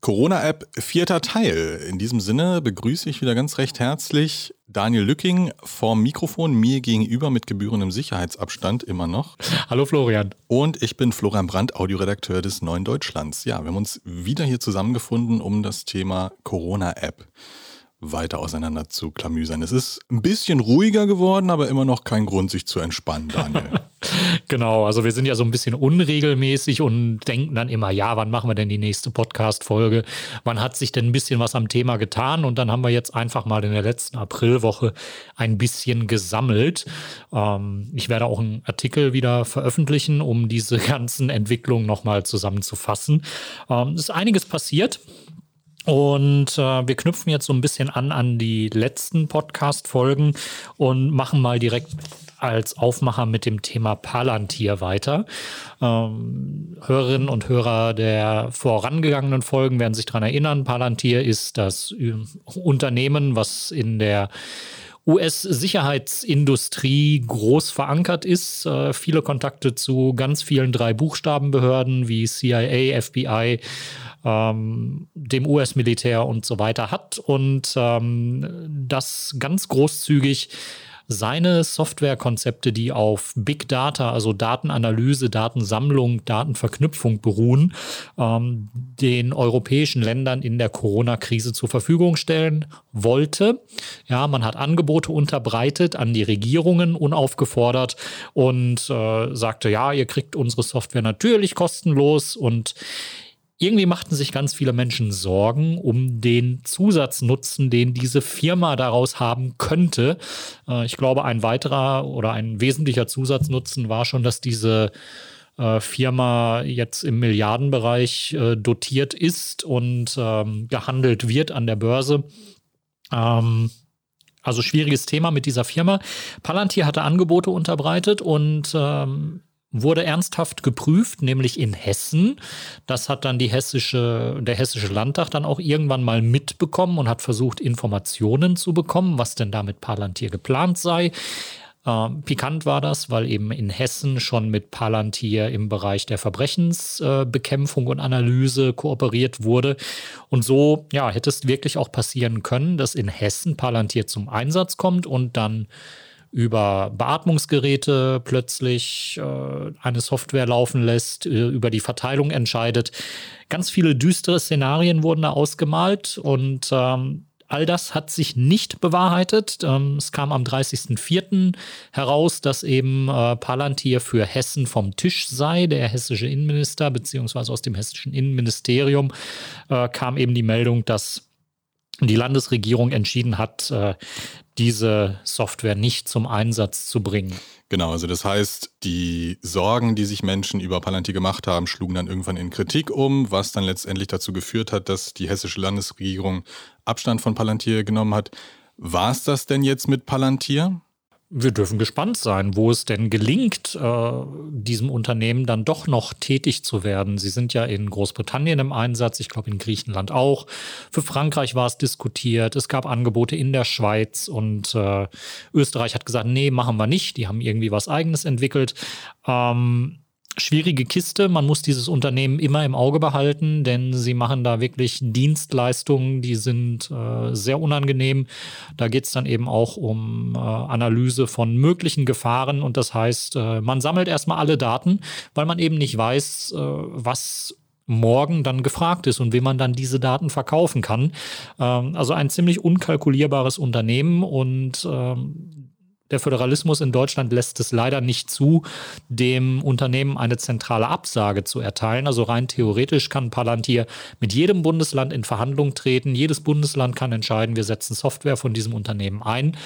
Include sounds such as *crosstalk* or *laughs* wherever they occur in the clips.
Corona-App, vierter Teil. In diesem Sinne begrüße ich wieder ganz recht herzlich Daniel Lücking vorm Mikrofon, mir gegenüber mit gebührendem Sicherheitsabstand immer noch. *laughs* Hallo Florian. Und ich bin Florian Brandt, Audioredakteur des Neuen Deutschlands. Ja, wir haben uns wieder hier zusammengefunden, um das Thema Corona-App weiter auseinander zu klamüsern. Es ist ein bisschen ruhiger geworden, aber immer noch kein Grund, sich zu entspannen, Daniel. *laughs* genau, also wir sind ja so ein bisschen unregelmäßig und denken dann immer, ja, wann machen wir denn die nächste Podcast-Folge? Wann hat sich denn ein bisschen was am Thema getan? Und dann haben wir jetzt einfach mal in der letzten Aprilwoche ein bisschen gesammelt. Ähm, ich werde auch einen Artikel wieder veröffentlichen, um diese *laughs* ganzen Entwicklungen nochmal zusammenzufassen. Ähm, es ist einiges passiert. Und äh, wir knüpfen jetzt so ein bisschen an an die letzten Podcast-Folgen und machen mal direkt als Aufmacher mit dem Thema Palantir weiter. Ähm, Hörerinnen und Hörer der vorangegangenen Folgen werden sich daran erinnern, Palantir ist das Unternehmen, was in der US-Sicherheitsindustrie groß verankert ist, äh, viele Kontakte zu ganz vielen drei Buchstabenbehörden wie CIA, FBI, ähm, dem US-Militär und so weiter hat. Und ähm, das ganz großzügig seine Softwarekonzepte, die auf Big Data, also Datenanalyse, Datensammlung, Datenverknüpfung beruhen, ähm, den europäischen Ländern in der Corona-Krise zur Verfügung stellen wollte. Ja, man hat Angebote unterbreitet an die Regierungen unaufgefordert und äh, sagte, ja, ihr kriegt unsere Software natürlich kostenlos und irgendwie machten sich ganz viele Menschen Sorgen um den Zusatznutzen, den diese Firma daraus haben könnte. Äh, ich glaube, ein weiterer oder ein wesentlicher Zusatznutzen war schon, dass diese äh, Firma jetzt im Milliardenbereich äh, dotiert ist und ähm, gehandelt wird an der Börse. Ähm, also schwieriges Thema mit dieser Firma. Palantir hatte Angebote unterbreitet und ähm, wurde ernsthaft geprüft, nämlich in Hessen. Das hat dann die hessische, der hessische Landtag dann auch irgendwann mal mitbekommen und hat versucht, Informationen zu bekommen, was denn da mit Palantir geplant sei. Ähm, pikant war das, weil eben in Hessen schon mit Palantir im Bereich der Verbrechensbekämpfung äh, und Analyse kooperiert wurde. Und so ja, hätte es wirklich auch passieren können, dass in Hessen Palantir zum Einsatz kommt und dann über Beatmungsgeräte plötzlich äh, eine Software laufen lässt, äh, über die Verteilung entscheidet. Ganz viele düstere Szenarien wurden da ausgemalt und ähm, all das hat sich nicht bewahrheitet. Ähm, es kam am 30.04. heraus, dass eben äh, Palantir für Hessen vom Tisch sei. Der hessische Innenminister, beziehungsweise aus dem hessischen Innenministerium äh, kam eben die Meldung, dass die Landesregierung entschieden hat, äh, diese Software nicht zum Einsatz zu bringen. Genau, also das heißt, die Sorgen, die sich Menschen über Palantir gemacht haben, schlugen dann irgendwann in Kritik um, was dann letztendlich dazu geführt hat, dass die hessische Landesregierung Abstand von Palantir genommen hat. War es das denn jetzt mit Palantir? Wir dürfen gespannt sein, wo es denn gelingt, äh, diesem Unternehmen dann doch noch tätig zu werden. Sie sind ja in Großbritannien im Einsatz, ich glaube in Griechenland auch. Für Frankreich war es diskutiert. Es gab Angebote in der Schweiz und äh, Österreich hat gesagt, nee, machen wir nicht. Die haben irgendwie was eigenes entwickelt. Ähm, schwierige Kiste. Man muss dieses Unternehmen immer im Auge behalten, denn sie machen da wirklich Dienstleistungen, die sind äh, sehr unangenehm. Da geht es dann eben auch um äh, Analyse von möglichen Gefahren und das heißt, äh, man sammelt erstmal alle Daten, weil man eben nicht weiß, äh, was morgen dann gefragt ist und wem man dann diese Daten verkaufen kann. Ähm, also ein ziemlich unkalkulierbares Unternehmen und ähm, der Föderalismus in Deutschland lässt es leider nicht zu, dem Unternehmen eine zentrale Absage zu erteilen. Also rein theoretisch kann Palantir mit jedem Bundesland in Verhandlung treten. Jedes Bundesland kann entscheiden, wir setzen Software von diesem Unternehmen ein.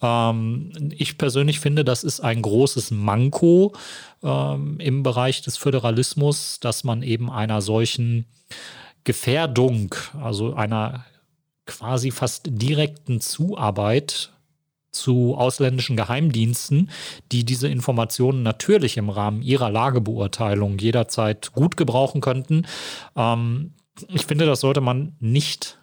Ähm, ich persönlich finde, das ist ein großes Manko ähm, im Bereich des Föderalismus, dass man eben einer solchen Gefährdung, also einer quasi fast direkten Zuarbeit zu ausländischen Geheimdiensten, die diese Informationen natürlich im Rahmen ihrer Lagebeurteilung jederzeit gut gebrauchen könnten. Ähm, ich finde, das sollte man nicht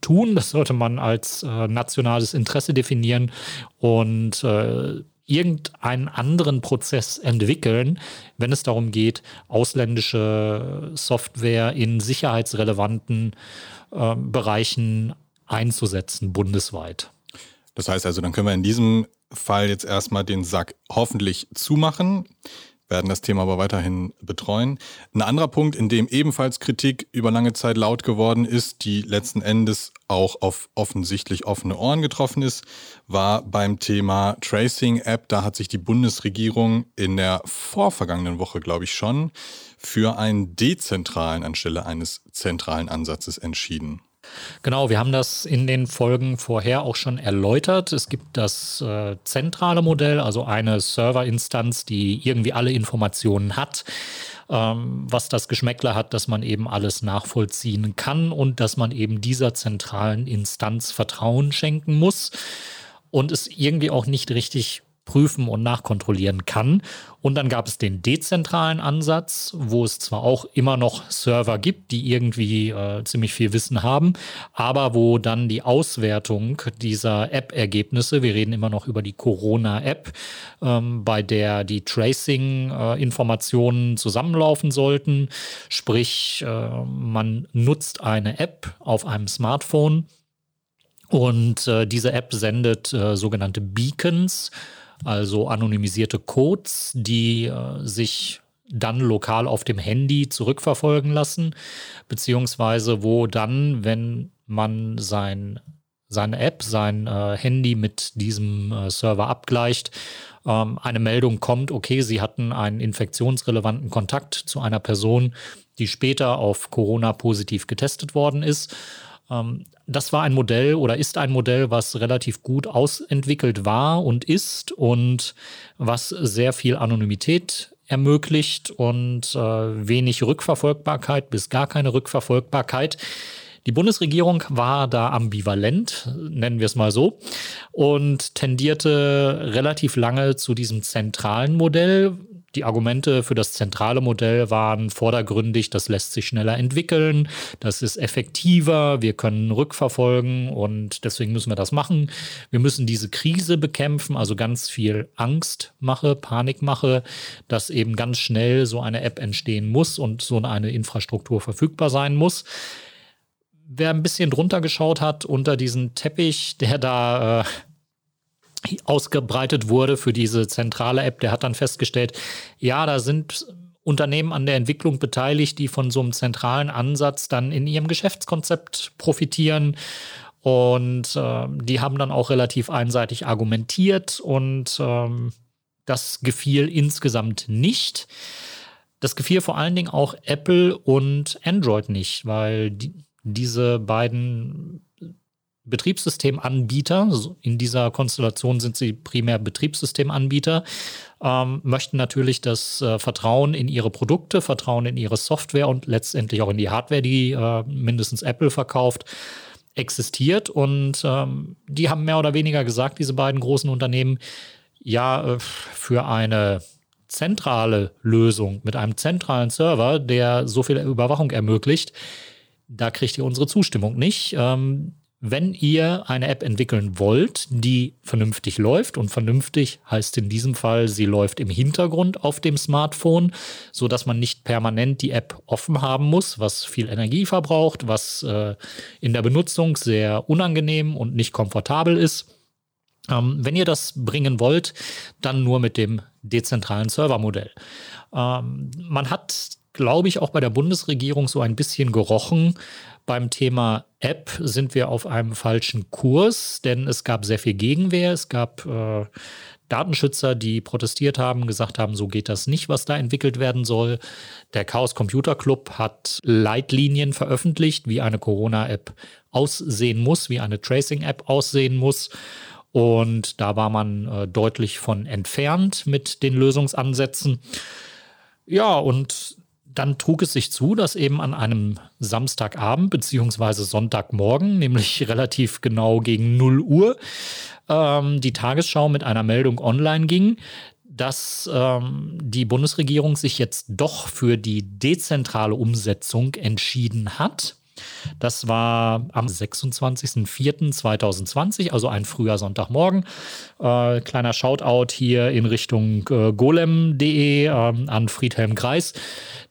tun. Das sollte man als äh, nationales Interesse definieren. Und äh, irgendeinen anderen Prozess entwickeln, wenn es darum geht, ausländische Software in sicherheitsrelevanten äh, Bereichen einzusetzen, bundesweit. Das heißt also, dann können wir in diesem Fall jetzt erstmal den Sack hoffentlich zumachen werden das Thema aber weiterhin betreuen. Ein anderer Punkt, in dem ebenfalls Kritik über lange Zeit laut geworden ist, die letzten Endes auch auf offensichtlich offene Ohren getroffen ist, war beim Thema Tracing App. Da hat sich die Bundesregierung in der vorvergangenen Woche, glaube ich schon, für einen dezentralen anstelle eines zentralen Ansatzes entschieden. Genau, wir haben das in den Folgen vorher auch schon erläutert. Es gibt das äh, zentrale Modell, also eine Serverinstanz, die irgendwie alle Informationen hat, ähm, was das Geschmäckler hat, dass man eben alles nachvollziehen kann und dass man eben dieser zentralen Instanz Vertrauen schenken muss und es irgendwie auch nicht richtig prüfen und nachkontrollieren kann. Und dann gab es den dezentralen Ansatz, wo es zwar auch immer noch Server gibt, die irgendwie äh, ziemlich viel Wissen haben, aber wo dann die Auswertung dieser App-Ergebnisse, wir reden immer noch über die Corona-App, ähm, bei der die Tracing-Informationen äh, zusammenlaufen sollten. Sprich, äh, man nutzt eine App auf einem Smartphone. Und äh, diese App sendet äh, sogenannte Beacons, also anonymisierte Codes, die äh, sich dann lokal auf dem Handy zurückverfolgen lassen, beziehungsweise wo dann, wenn man sein, seine App, sein äh, Handy mit diesem äh, Server abgleicht, ähm, eine Meldung kommt, okay, Sie hatten einen infektionsrelevanten Kontakt zu einer Person, die später auf Corona positiv getestet worden ist. Ähm, das war ein Modell oder ist ein Modell, was relativ gut ausentwickelt war und ist und was sehr viel Anonymität ermöglicht und äh, wenig Rückverfolgbarkeit bis gar keine Rückverfolgbarkeit. Die Bundesregierung war da ambivalent, nennen wir es mal so, und tendierte relativ lange zu diesem zentralen Modell, die Argumente für das zentrale Modell waren vordergründig, das lässt sich schneller entwickeln, das ist effektiver, wir können rückverfolgen und deswegen müssen wir das machen. Wir müssen diese Krise bekämpfen, also ganz viel Angst mache, Panik mache, dass eben ganz schnell so eine App entstehen muss und so eine Infrastruktur verfügbar sein muss wer ein bisschen drunter geschaut hat unter diesen Teppich, der da äh, ausgebreitet wurde für diese zentrale App, der hat dann festgestellt, ja, da sind Unternehmen an der Entwicklung beteiligt, die von so einem zentralen Ansatz dann in ihrem Geschäftskonzept profitieren. Und äh, die haben dann auch relativ einseitig argumentiert und ähm, das gefiel insgesamt nicht. Das gefiel vor allen Dingen auch Apple und Android nicht, weil die, diese beiden Betriebssystemanbieter, in dieser Konstellation sind sie primär Betriebssystemanbieter, ähm, möchten natürlich das äh, Vertrauen in ihre Produkte, Vertrauen in ihre Software und letztendlich auch in die Hardware, die äh, mindestens Apple verkauft, existiert. Und ähm, die haben mehr oder weniger gesagt, diese beiden großen Unternehmen, ja, äh, für eine zentrale Lösung mit einem zentralen Server, der so viel Überwachung ermöglicht, da kriegt ihr unsere Zustimmung nicht. Ähm, wenn ihr eine App entwickeln wollt, die vernünftig läuft und vernünftig heißt in diesem Fall, sie läuft im Hintergrund auf dem Smartphone, so dass man nicht permanent die App offen haben muss, was viel Energie verbraucht, was äh, in der Benutzung sehr unangenehm und nicht komfortabel ist. Ähm, wenn ihr das bringen wollt, dann nur mit dem dezentralen Servermodell. Ähm, man hat, glaube ich, auch bei der Bundesregierung so ein bisschen gerochen, beim Thema App sind wir auf einem falschen Kurs, denn es gab sehr viel Gegenwehr. Es gab äh, Datenschützer, die protestiert haben, gesagt haben, so geht das nicht, was da entwickelt werden soll. Der Chaos Computer Club hat Leitlinien veröffentlicht, wie eine Corona-App aussehen muss, wie eine Tracing-App aussehen muss. Und da war man äh, deutlich von entfernt mit den Lösungsansätzen. Ja, und dann trug es sich zu, dass eben an einem Samstagabend beziehungsweise Sonntagmorgen, nämlich *laughs* relativ genau gegen 0 Uhr, ähm, die Tagesschau mit einer Meldung online ging, dass ähm, die Bundesregierung sich jetzt doch für die dezentrale Umsetzung entschieden hat. Das war am 26.04.2020, also ein früher Sonntagmorgen. Äh, kleiner Shoutout hier in Richtung äh, golem.de äh, an Friedhelm Greis.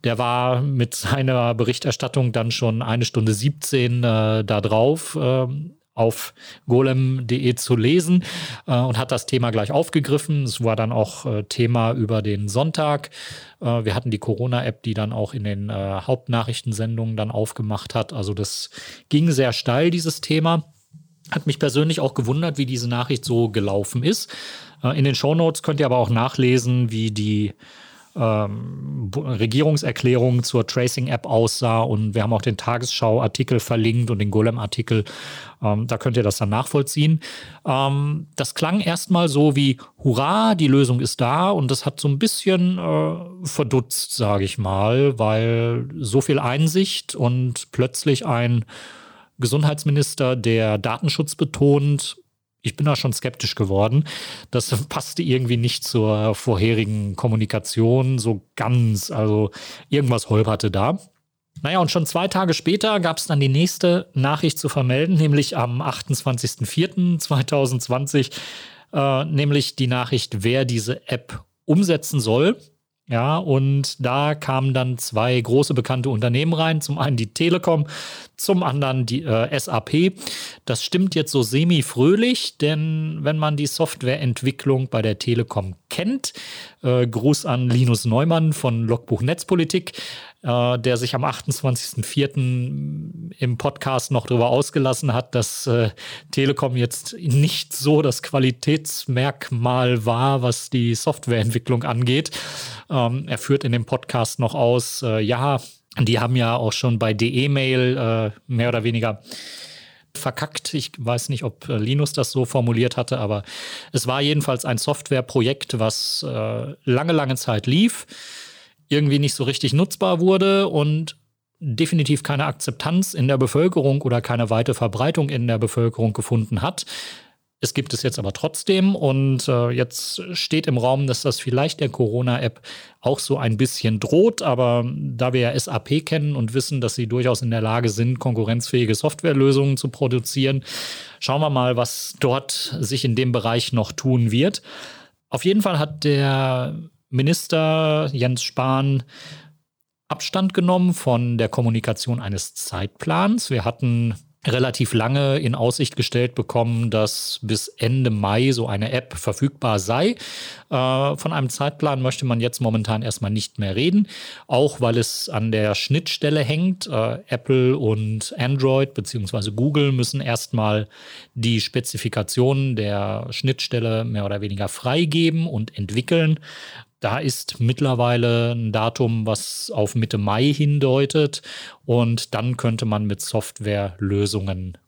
Der war mit seiner Berichterstattung dann schon eine Stunde 17 äh, da drauf ähm, auf golem.de zu lesen äh, und hat das Thema gleich aufgegriffen. Es war dann auch äh, Thema über den Sonntag. Äh, wir hatten die Corona-App, die dann auch in den äh, Hauptnachrichtensendungen dann aufgemacht hat. Also das ging sehr steil, dieses Thema. Hat mich persönlich auch gewundert, wie diese Nachricht so gelaufen ist. Äh, in den Shownotes könnt ihr aber auch nachlesen, wie die ähm, Regierungserklärung zur Tracing-App aussah. Und wir haben auch den Tagesschau-Artikel verlinkt und den Golem-Artikel. Ähm, da könnt ihr das dann nachvollziehen. Ähm, das klang erstmal so wie, hurra, die Lösung ist da. Und das hat so ein bisschen äh, verdutzt, sage ich mal, weil so viel Einsicht und plötzlich ein Gesundheitsminister, der Datenschutz betont, ich bin da schon skeptisch geworden. Das passte irgendwie nicht zur vorherigen Kommunikation so ganz. Also irgendwas holperte da. Naja, und schon zwei Tage später gab es dann die nächste Nachricht zu vermelden, nämlich am 28.04.2020, äh, nämlich die Nachricht, wer diese App umsetzen soll. Ja, und da kamen dann zwei große bekannte Unternehmen rein. Zum einen die Telekom, zum anderen die äh, SAP. Das stimmt jetzt so semi-fröhlich, denn wenn man die Softwareentwicklung bei der Telekom kennt, äh, Gruß an Linus Neumann von Logbuch Netzpolitik, äh, der sich am 28.04. im Podcast noch darüber ausgelassen hat, dass äh, Telekom jetzt nicht so das Qualitätsmerkmal war, was die Softwareentwicklung angeht. Ähm, er führt in dem Podcast noch aus, äh, ja, die haben ja auch schon bei DE-Mail äh, mehr oder weniger verkackt. Ich weiß nicht, ob äh, Linus das so formuliert hatte, aber es war jedenfalls ein Softwareprojekt, was äh, lange, lange Zeit lief irgendwie nicht so richtig nutzbar wurde und definitiv keine Akzeptanz in der Bevölkerung oder keine weite Verbreitung in der Bevölkerung gefunden hat. Es gibt es jetzt aber trotzdem und äh, jetzt steht im Raum, dass das vielleicht der Corona-App auch so ein bisschen droht. Aber da wir ja SAP kennen und wissen, dass sie durchaus in der Lage sind, konkurrenzfähige Softwarelösungen zu produzieren, schauen wir mal, was dort sich in dem Bereich noch tun wird. Auf jeden Fall hat der Minister Jens Spahn Abstand genommen von der Kommunikation eines Zeitplans. Wir hatten relativ lange in Aussicht gestellt bekommen, dass bis Ende Mai so eine App verfügbar sei. Äh, von einem Zeitplan möchte man jetzt momentan erstmal nicht mehr reden, auch weil es an der Schnittstelle hängt. Äh, Apple und Android bzw. Google müssen erstmal die Spezifikationen der Schnittstelle mehr oder weniger freigeben und entwickeln. Da ist mittlerweile ein Datum, was auf Mitte Mai hindeutet. Und dann könnte man mit Softwarelösungen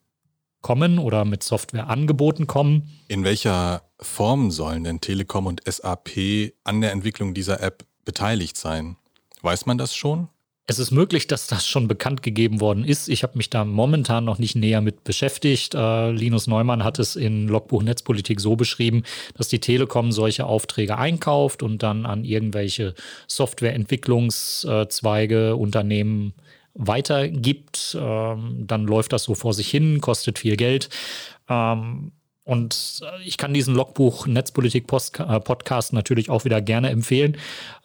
kommen oder mit Softwareangeboten kommen. In welcher Form sollen denn Telekom und SAP an der Entwicklung dieser App beteiligt sein? Weiß man das schon? Es ist möglich, dass das schon bekannt gegeben worden ist. Ich habe mich da momentan noch nicht näher mit beschäftigt. Äh, Linus Neumann hat es in Logbuch Netzpolitik so beschrieben, dass die Telekom solche Aufträge einkauft und dann an irgendwelche Softwareentwicklungszweige, Unternehmen weitergibt. Ähm, dann läuft das so vor sich hin, kostet viel Geld. Ähm, und äh, ich kann diesen Logbuch Netzpolitik äh, Podcast natürlich auch wieder gerne empfehlen,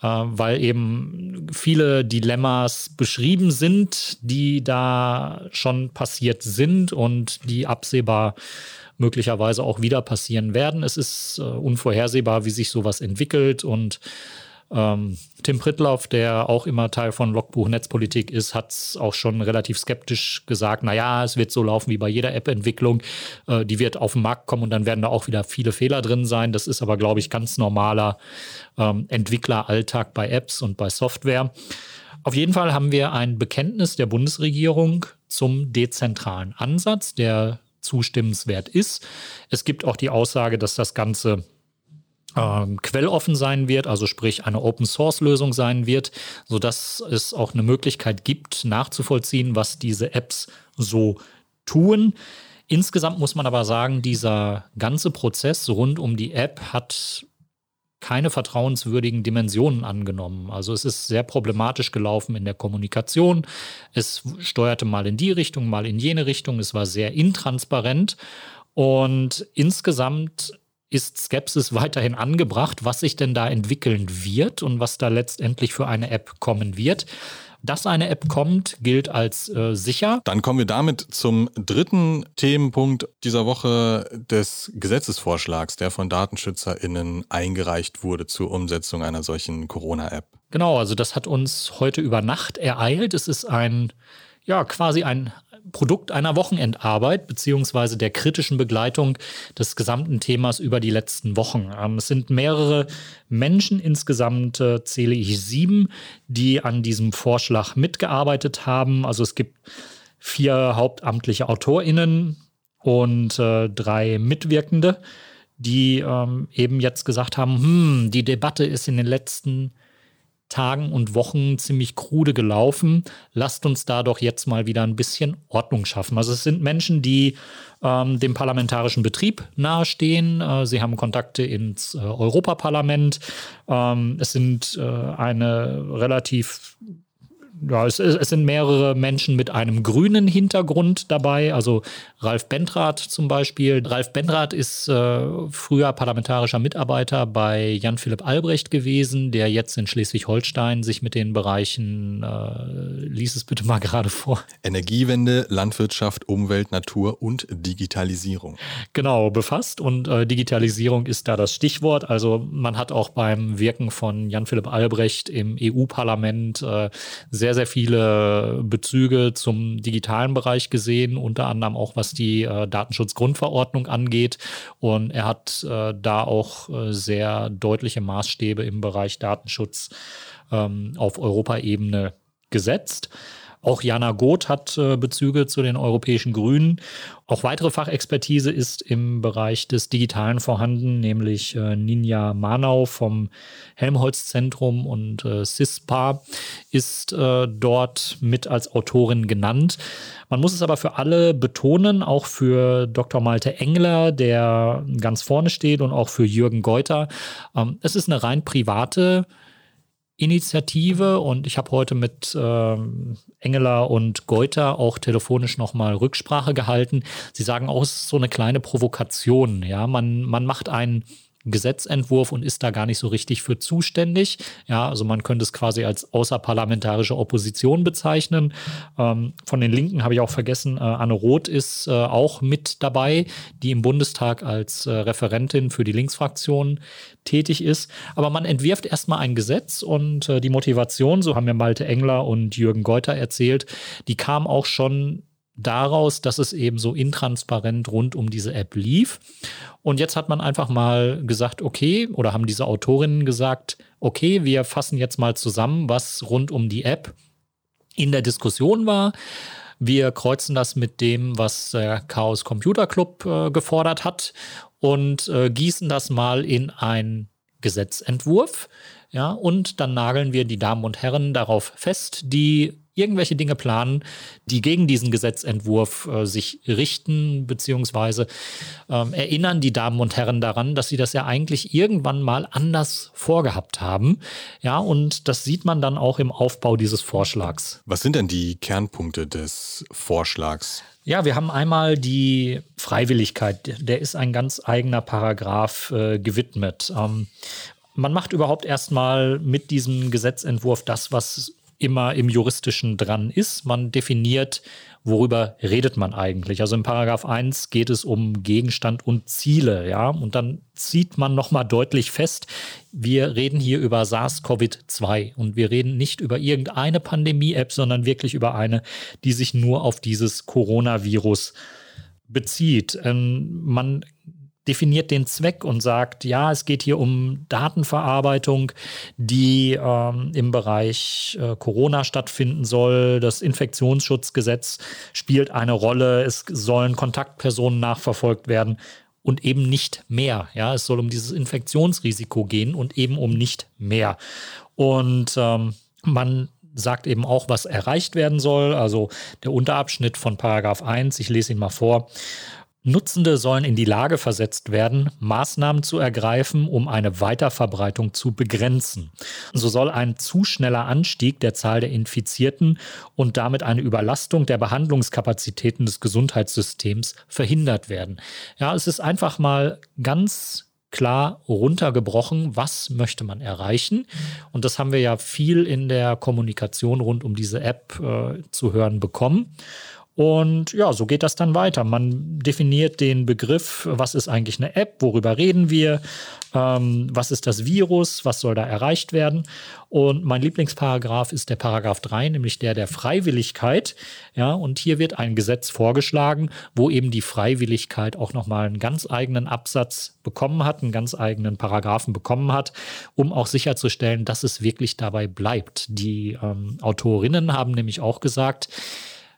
äh, weil eben viele Dilemmas beschrieben sind, die da schon passiert sind und die absehbar möglicherweise auch wieder passieren werden. Es ist unvorhersehbar, wie sich sowas entwickelt und ähm, Tim Prittloff, der auch immer Teil von Logbuch Netzpolitik ist, hat es auch schon relativ skeptisch gesagt, naja, es wird so laufen wie bei jeder App-Entwicklung. Äh, die wird auf den Markt kommen und dann werden da auch wieder viele Fehler drin sein. Das ist aber, glaube ich, ganz normaler ähm, Entwickleralltag bei Apps und bei Software. Auf jeden Fall haben wir ein Bekenntnis der Bundesregierung zum dezentralen Ansatz, der zustimmenswert ist. Es gibt auch die Aussage, dass das Ganze ähm, quelloffen sein wird, also sprich eine Open-Source-Lösung sein wird, sodass es auch eine Möglichkeit gibt, nachzuvollziehen, was diese Apps so tun. Insgesamt muss man aber sagen, dieser ganze Prozess rund um die App hat keine vertrauenswürdigen Dimensionen angenommen. Also es ist sehr problematisch gelaufen in der Kommunikation. Es steuerte mal in die Richtung, mal in jene Richtung. Es war sehr intransparent. Und insgesamt ist Skepsis weiterhin angebracht, was sich denn da entwickeln wird und was da letztendlich für eine App kommen wird. Dass eine App kommt, gilt als äh, sicher. Dann kommen wir damit zum dritten Themenpunkt dieser Woche des Gesetzesvorschlags, der von DatenschützerInnen eingereicht wurde zur Umsetzung einer solchen Corona-App. Genau, also das hat uns heute über Nacht ereilt. Es ist ein ja, quasi ein Produkt einer Wochenendarbeit beziehungsweise der kritischen Begleitung des gesamten Themas über die letzten Wochen. Ähm, es sind mehrere Menschen, insgesamt äh, zähle ich sieben, die an diesem Vorschlag mitgearbeitet haben. Also es gibt vier hauptamtliche AutorInnen und äh, drei Mitwirkende, die ähm, eben jetzt gesagt haben, hm, die Debatte ist in den letzten Tagen und Wochen ziemlich krude gelaufen. Lasst uns da doch jetzt mal wieder ein bisschen Ordnung schaffen. Also es sind Menschen, die ähm, dem parlamentarischen Betrieb nahestehen. Äh, sie haben Kontakte ins äh, Europaparlament. Ähm, es sind äh, eine relativ ja, es, es, sind mehrere Menschen mit einem grünen Hintergrund dabei, also Ralf Bendrath zum Beispiel. Ralf Bendrath ist äh, früher parlamentarischer Mitarbeiter bei Jan-Philipp Albrecht gewesen, der jetzt in Schleswig-Holstein sich mit den Bereichen, äh, lies es bitte mal gerade vor. Energiewende, Landwirtschaft, Umwelt, Natur und Digitalisierung. Genau, befasst und äh, Digitalisierung ist da das Stichwort. Also man hat auch beim Wirken von Jan-Philipp Albrecht im EU-Parlament äh, sehr sehr, sehr viele Bezüge zum digitalen Bereich gesehen, unter anderem auch was die äh, Datenschutzgrundverordnung angeht. Und er hat äh, da auch äh, sehr deutliche Maßstäbe im Bereich Datenschutz ähm, auf Europaebene gesetzt. Auch Jana Goth hat äh, Bezüge zu den europäischen Grünen. Auch weitere Fachexpertise ist im Bereich des Digitalen vorhanden, nämlich äh, Ninja Manau vom Helmholtz-Zentrum und äh, CISPA ist äh, dort mit als Autorin genannt. Man muss es aber für alle betonen, auch für Dr. Malte Engler, der ganz vorne steht, und auch für Jürgen Geuter. Ähm, es ist eine rein private Initiative und ich habe heute mit ähm, Engeler und Geuter auch telefonisch nochmal Rücksprache gehalten. Sie sagen auch, es ist so eine kleine Provokation. Ja, man, man macht einen Gesetzentwurf und ist da gar nicht so richtig für zuständig. Ja, also man könnte es quasi als außerparlamentarische Opposition bezeichnen. Ähm, von den Linken habe ich auch vergessen, äh, Anne Roth ist äh, auch mit dabei, die im Bundestag als äh, Referentin für die Linksfraktion tätig ist. Aber man entwirft erstmal ein Gesetz und äh, die Motivation, so haben mir Malte Engler und Jürgen Geuter erzählt, die kam auch schon daraus, dass es eben so intransparent rund um diese App lief. Und jetzt hat man einfach mal gesagt, okay, oder haben diese Autorinnen gesagt, okay, wir fassen jetzt mal zusammen, was rund um die App in der Diskussion war. Wir kreuzen das mit dem, was der Chaos Computer Club äh, gefordert hat und äh, gießen das mal in einen Gesetzentwurf. Ja, und dann nageln wir die Damen und Herren darauf fest, die irgendwelche Dinge planen, die gegen diesen Gesetzentwurf äh, sich richten, beziehungsweise ähm, erinnern die Damen und Herren daran, dass sie das ja eigentlich irgendwann mal anders vorgehabt haben. Ja, und das sieht man dann auch im Aufbau dieses Vorschlags. Was sind denn die Kernpunkte des Vorschlags? Ja, wir haben einmal die Freiwilligkeit. Der ist ein ganz eigener Paragraph äh, gewidmet. Ähm, man macht überhaupt erstmal mit diesem Gesetzentwurf das, was immer im Juristischen dran ist. Man definiert, worüber redet man eigentlich. Also im Paragraph 1 geht es um Gegenstand und Ziele, ja. Und dann zieht man nochmal deutlich fest, wir reden hier über SARS-CoV-2 und wir reden nicht über irgendeine Pandemie-App, sondern wirklich über eine, die sich nur auf dieses Coronavirus bezieht. Ähm, man definiert den Zweck und sagt, ja, es geht hier um Datenverarbeitung, die ähm, im Bereich äh, Corona stattfinden soll. Das Infektionsschutzgesetz spielt eine Rolle. Es sollen Kontaktpersonen nachverfolgt werden und eben nicht mehr. Ja, es soll um dieses Infektionsrisiko gehen und eben um nicht mehr. Und ähm, man sagt eben auch, was erreicht werden soll. Also der Unterabschnitt von Paragraph 1, ich lese ihn mal vor. Nutzende sollen in die Lage versetzt werden, Maßnahmen zu ergreifen, um eine Weiterverbreitung zu begrenzen. So soll ein zu schneller Anstieg der Zahl der Infizierten und damit eine Überlastung der Behandlungskapazitäten des Gesundheitssystems verhindert werden. Ja, es ist einfach mal ganz klar runtergebrochen, was möchte man erreichen. Und das haben wir ja viel in der Kommunikation rund um diese App äh, zu hören bekommen. Und ja, so geht das dann weiter. Man definiert den Begriff, was ist eigentlich eine App, worüber reden wir, ähm, was ist das Virus, was soll da erreicht werden. Und mein Lieblingsparagraph ist der Paragraph 3, nämlich der der Freiwilligkeit. Ja, und hier wird ein Gesetz vorgeschlagen, wo eben die Freiwilligkeit auch nochmal einen ganz eigenen Absatz bekommen hat, einen ganz eigenen Paragraphen bekommen hat, um auch sicherzustellen, dass es wirklich dabei bleibt. Die ähm, Autorinnen haben nämlich auch gesagt,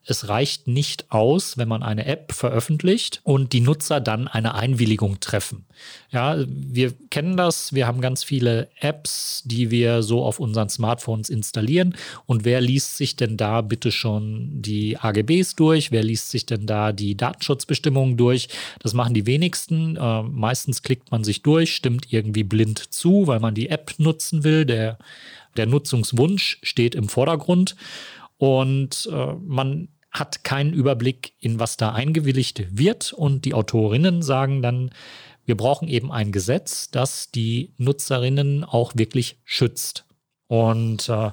es reicht nicht aus, wenn man eine App veröffentlicht und die Nutzer dann eine Einwilligung treffen. Ja, wir kennen das. Wir haben ganz viele Apps, die wir so auf unseren Smartphones installieren. Und wer liest sich denn da bitte schon die AGBs durch? Wer liest sich denn da die Datenschutzbestimmungen durch? Das machen die wenigsten. Äh, meistens klickt man sich durch, stimmt irgendwie blind zu, weil man die App nutzen will. Der, der Nutzungswunsch steht im Vordergrund. Und äh, man hat keinen Überblick, in was da eingewilligt wird. Und die Autorinnen sagen dann, wir brauchen eben ein Gesetz, das die Nutzerinnen auch wirklich schützt. Und äh,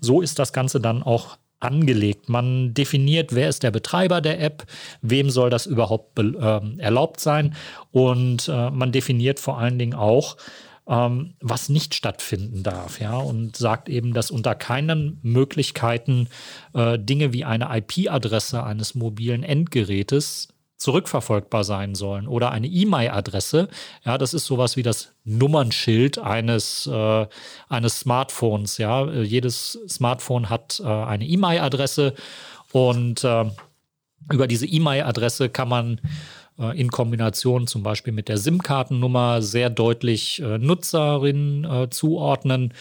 so ist das Ganze dann auch angelegt. Man definiert, wer ist der Betreiber der App, wem soll das überhaupt äh, erlaubt sein. Und äh, man definiert vor allen Dingen auch, ähm, was nicht stattfinden darf, ja, und sagt eben, dass unter keinen Möglichkeiten äh, Dinge wie eine IP-Adresse eines mobilen Endgerätes zurückverfolgbar sein sollen oder eine E-Mail-Adresse. Ja, das ist sowas wie das Nummernschild eines, äh, eines Smartphones. Ja, jedes Smartphone hat äh, eine E-Mail-Adresse und äh, über diese E-Mail-Adresse kann man äh, in Kombination zum Beispiel mit der SIM-Kartennummer sehr deutlich äh, Nutzerinnen äh, zuordnen.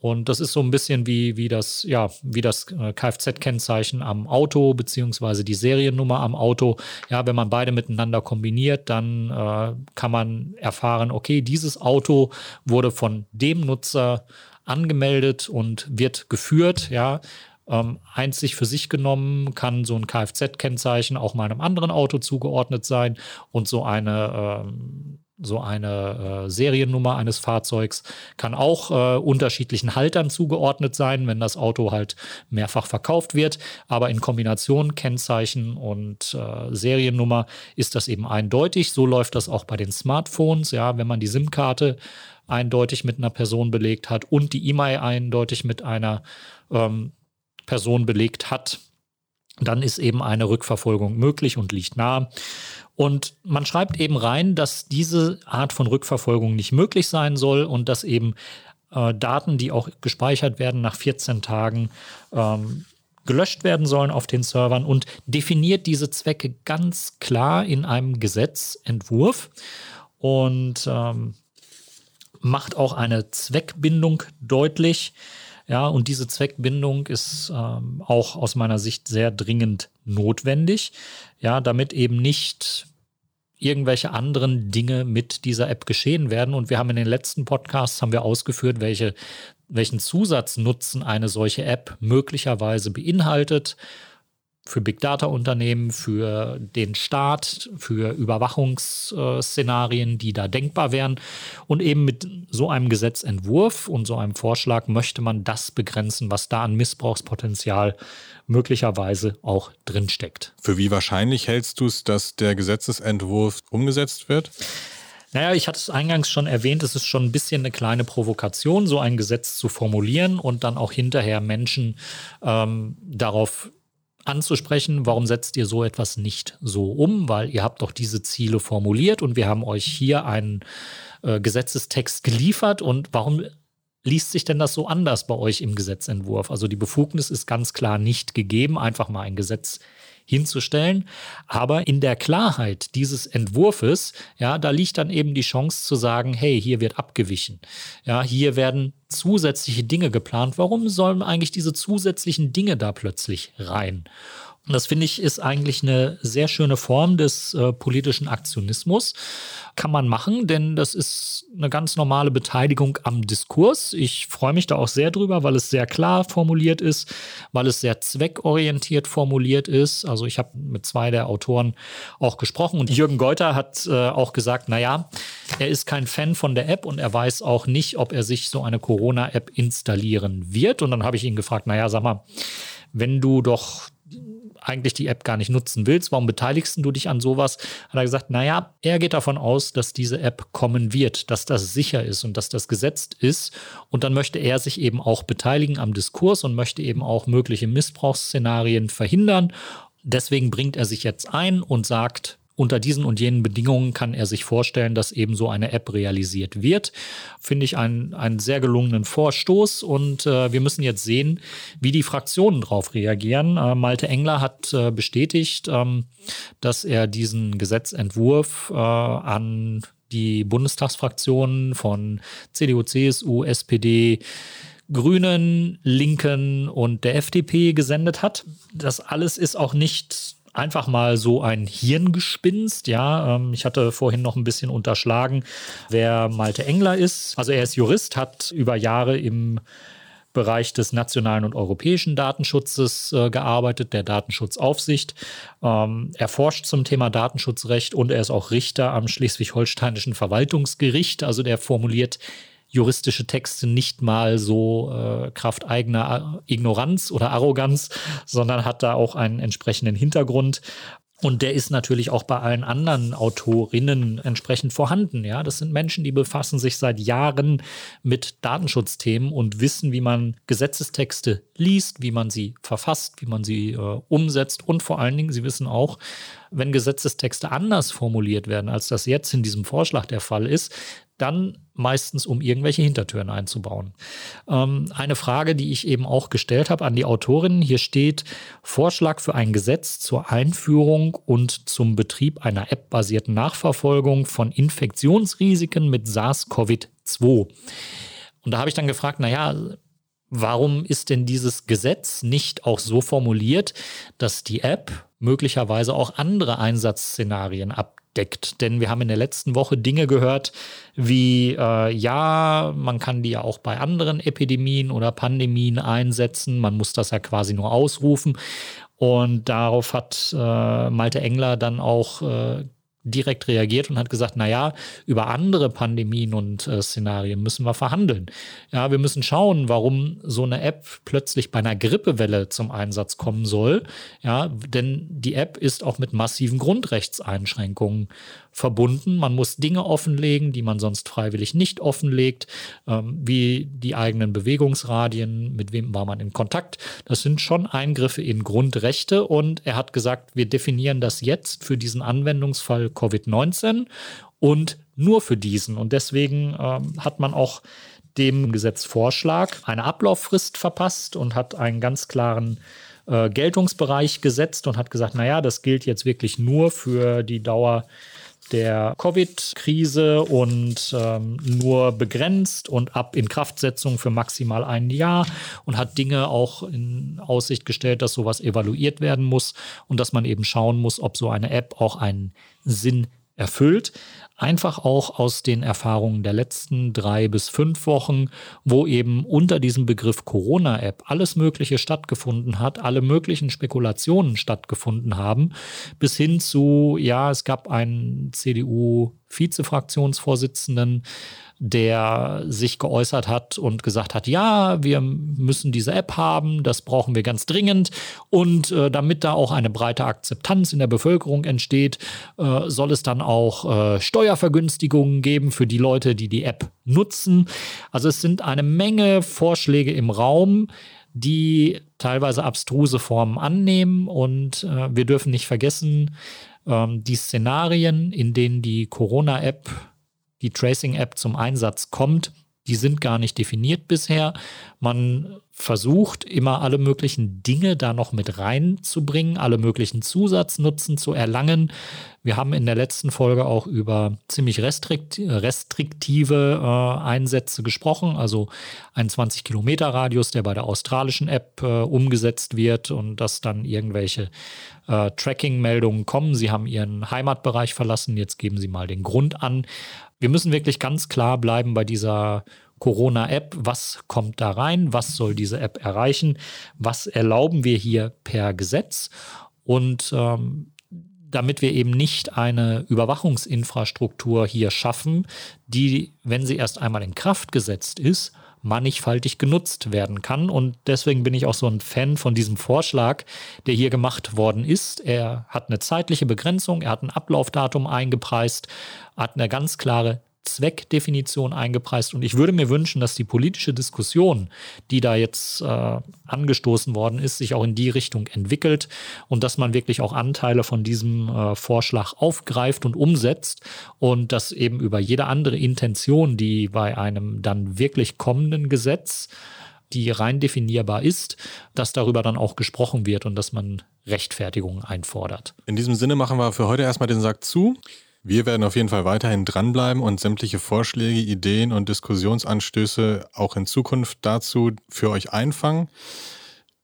Und das ist so ein bisschen wie, wie das, ja, das Kfz-Kennzeichen am Auto, beziehungsweise die Seriennummer am Auto. Ja, wenn man beide miteinander kombiniert, dann äh, kann man erfahren, okay, dieses Auto wurde von dem Nutzer angemeldet und wird geführt, ja, ähm, einzig für sich genommen kann so ein Kfz-Kennzeichen auch mal einem anderen Auto zugeordnet sein und so eine ähm, so eine äh, Seriennummer eines Fahrzeugs kann auch äh, unterschiedlichen Haltern zugeordnet sein, wenn das Auto halt mehrfach verkauft wird. Aber in Kombination Kennzeichen und äh, Seriennummer ist das eben eindeutig. So läuft das auch bei den Smartphones. Ja, wenn man die SIM-Karte eindeutig mit einer Person belegt hat und die E-Mail eindeutig mit einer ähm, Person belegt hat, dann ist eben eine Rückverfolgung möglich und liegt nahe. Und man schreibt eben rein, dass diese Art von Rückverfolgung nicht möglich sein soll und dass eben äh, Daten, die auch gespeichert werden, nach 14 Tagen ähm, gelöscht werden sollen auf den Servern und definiert diese Zwecke ganz klar in einem Gesetzentwurf und ähm, macht auch eine Zweckbindung deutlich. Ja, und diese Zweckbindung ist ähm, auch aus meiner Sicht sehr dringend notwendig, ja, damit eben nicht irgendwelche anderen Dinge mit dieser App geschehen werden. Und wir haben in den letzten Podcasts haben wir ausgeführt, welche, welchen Zusatznutzen eine solche App möglicherweise beinhaltet für Big Data-Unternehmen, für den Staat, für Überwachungsszenarien, die da denkbar wären. Und eben mit so einem Gesetzentwurf und so einem Vorschlag möchte man das begrenzen, was da an Missbrauchspotenzial möglicherweise auch drinsteckt. Für wie wahrscheinlich hältst du es, dass der Gesetzesentwurf umgesetzt wird? Naja, ich hatte es eingangs schon erwähnt, es ist schon ein bisschen eine kleine Provokation, so ein Gesetz zu formulieren und dann auch hinterher Menschen ähm, darauf anzusprechen, warum setzt ihr so etwas nicht so um, weil ihr habt doch diese Ziele formuliert und wir haben euch hier einen äh, Gesetzestext geliefert und warum liest sich denn das so anders bei euch im Gesetzentwurf? Also die Befugnis ist ganz klar nicht gegeben, einfach mal ein Gesetz hinzustellen. Aber in der Klarheit dieses Entwurfes, ja, da liegt dann eben die Chance zu sagen, hey, hier wird abgewichen. Ja, hier werden zusätzliche Dinge geplant. Warum sollen eigentlich diese zusätzlichen Dinge da plötzlich rein? Das finde ich ist eigentlich eine sehr schöne Form des äh, politischen Aktionismus. Kann man machen, denn das ist eine ganz normale Beteiligung am Diskurs. Ich freue mich da auch sehr drüber, weil es sehr klar formuliert ist, weil es sehr zweckorientiert formuliert ist. Also ich habe mit zwei der Autoren auch gesprochen und Jürgen Geuter hat äh, auch gesagt, naja, er ist kein Fan von der App und er weiß auch nicht, ob er sich so eine Corona-App installieren wird. Und dann habe ich ihn gefragt, naja, sag mal, wenn du doch eigentlich die App gar nicht nutzen willst, warum beteiligst du dich an sowas? Hat er gesagt, naja, er geht davon aus, dass diese App kommen wird, dass das sicher ist und dass das gesetzt ist. Und dann möchte er sich eben auch beteiligen am Diskurs und möchte eben auch mögliche Missbrauchsszenarien verhindern. Deswegen bringt er sich jetzt ein und sagt, unter diesen und jenen Bedingungen kann er sich vorstellen, dass eben so eine App realisiert wird. Finde ich einen, einen sehr gelungenen Vorstoß und äh, wir müssen jetzt sehen, wie die Fraktionen darauf reagieren. Äh, Malte Engler hat äh, bestätigt, ähm, dass er diesen Gesetzentwurf äh, an die Bundestagsfraktionen von CDU, CSU, SPD, Grünen, Linken und der FDP gesendet hat. Das alles ist auch nicht einfach mal so ein Hirngespinst. Ja, ähm, ich hatte vorhin noch ein bisschen unterschlagen, wer Malte Engler ist. Also er ist Jurist, hat über Jahre im Bereich des nationalen und europäischen Datenschutzes äh, gearbeitet, der Datenschutzaufsicht. Ähm, er forscht zum Thema Datenschutzrecht und er ist auch Richter am Schleswig-Holsteinischen Verwaltungsgericht. Also der formuliert juristische Texte nicht mal so äh, Kraft eigener Ignoranz oder Arroganz, sondern hat da auch einen entsprechenden Hintergrund. Und der ist natürlich auch bei allen anderen Autorinnen entsprechend vorhanden. Ja, das sind Menschen, die befassen sich seit Jahren mit Datenschutzthemen und wissen, wie man Gesetzestexte liest, wie man sie verfasst, wie man sie äh, umsetzt und vor allen Dingen, sie wissen auch, wenn Gesetzestexte anders formuliert werden, als das jetzt in diesem Vorschlag der Fall ist, dann meistens um irgendwelche Hintertüren einzubauen. Ähm, eine Frage, die ich eben auch gestellt habe an die Autorinnen, hier steht Vorschlag für ein Gesetz zur Einführung und zum Betrieb einer App-basierten Nachverfolgung von Infektionsrisiken mit SARS-CoV-2. Und da habe ich dann gefragt, naja, warum ist denn dieses Gesetz nicht auch so formuliert, dass die App möglicherweise auch andere Einsatzszenarien ab deckt. Denn wir haben in der letzten Woche Dinge gehört, wie äh, ja, man kann die ja auch bei anderen Epidemien oder Pandemien einsetzen. Man muss das ja quasi nur ausrufen. Und darauf hat äh, Malte Engler dann auch äh, direkt reagiert und hat gesagt, naja, über andere Pandemien und äh, Szenarien müssen wir verhandeln. Ja, wir müssen schauen, warum so eine App plötzlich bei einer Grippewelle zum Einsatz kommen soll. Ja, denn die App ist auch mit massiven Grundrechtseinschränkungen verbunden. Man muss Dinge offenlegen, die man sonst freiwillig nicht offenlegt, ähm, wie die eigenen Bewegungsradien, mit wem war man in Kontakt. Das sind schon Eingriffe in Grundrechte und er hat gesagt, wir definieren das jetzt für diesen Anwendungsfall Covid-19 und nur für diesen. Und deswegen ähm, hat man auch dem Gesetzvorschlag eine Ablauffrist verpasst und hat einen ganz klaren äh, Geltungsbereich gesetzt und hat gesagt, naja, das gilt jetzt wirklich nur für die Dauer der Covid-Krise und ähm, nur begrenzt und ab Inkraftsetzung für maximal ein Jahr und hat Dinge auch in Aussicht gestellt, dass sowas evaluiert werden muss und dass man eben schauen muss, ob so eine App auch einen Sinn erfüllt. Einfach auch aus den Erfahrungen der letzten drei bis fünf Wochen, wo eben unter diesem Begriff Corona-App alles Mögliche stattgefunden hat, alle möglichen Spekulationen stattgefunden haben, bis hin zu, ja, es gab einen CDU-Vizefraktionsvorsitzenden, der sich geäußert hat und gesagt hat, ja, wir müssen diese App haben, das brauchen wir ganz dringend. Und äh, damit da auch eine breite Akzeptanz in der Bevölkerung entsteht, äh, soll es dann auch äh, Steuervergünstigungen geben für die Leute, die die App nutzen. Also es sind eine Menge Vorschläge im Raum, die teilweise abstruse Formen annehmen. Und äh, wir dürfen nicht vergessen, ähm, die Szenarien, in denen die Corona-App die Tracing-App zum Einsatz kommt, die sind gar nicht definiert bisher. Man versucht immer alle möglichen Dinge da noch mit reinzubringen, alle möglichen Zusatznutzen zu erlangen. Wir haben in der letzten Folge auch über ziemlich restrikt, restriktive äh, Einsätze gesprochen, also ein 20 Kilometer Radius, der bei der australischen App äh, umgesetzt wird und dass dann irgendwelche äh, Tracking-Meldungen kommen. Sie haben ihren Heimatbereich verlassen, jetzt geben Sie mal den Grund an. Wir müssen wirklich ganz klar bleiben bei dieser Corona-App. Was kommt da rein? Was soll diese App erreichen? Was erlauben wir hier per Gesetz? Und ähm, damit wir eben nicht eine Überwachungsinfrastruktur hier schaffen, die, wenn sie erst einmal in Kraft gesetzt ist, mannigfaltig genutzt werden kann. Und deswegen bin ich auch so ein Fan von diesem Vorschlag, der hier gemacht worden ist. Er hat eine zeitliche Begrenzung, er hat ein Ablaufdatum eingepreist, hat eine ganz klare Zweckdefinition eingepreist. Und ich würde mir wünschen, dass die politische Diskussion, die da jetzt äh, angestoßen worden ist, sich auch in die Richtung entwickelt und dass man wirklich auch Anteile von diesem äh, Vorschlag aufgreift und umsetzt und dass eben über jede andere Intention, die bei einem dann wirklich kommenden Gesetz die rein definierbar ist, dass darüber dann auch gesprochen wird und dass man Rechtfertigungen einfordert. In diesem Sinne machen wir für heute erstmal den Sack zu. Wir werden auf jeden Fall weiterhin dranbleiben und sämtliche Vorschläge, Ideen und Diskussionsanstöße auch in Zukunft dazu für euch einfangen.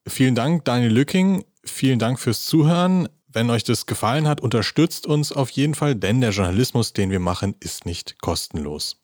Vielen Dank, Daniel Lücking. Vielen Dank fürs Zuhören. Wenn euch das gefallen hat, unterstützt uns auf jeden Fall, denn der Journalismus, den wir machen, ist nicht kostenlos.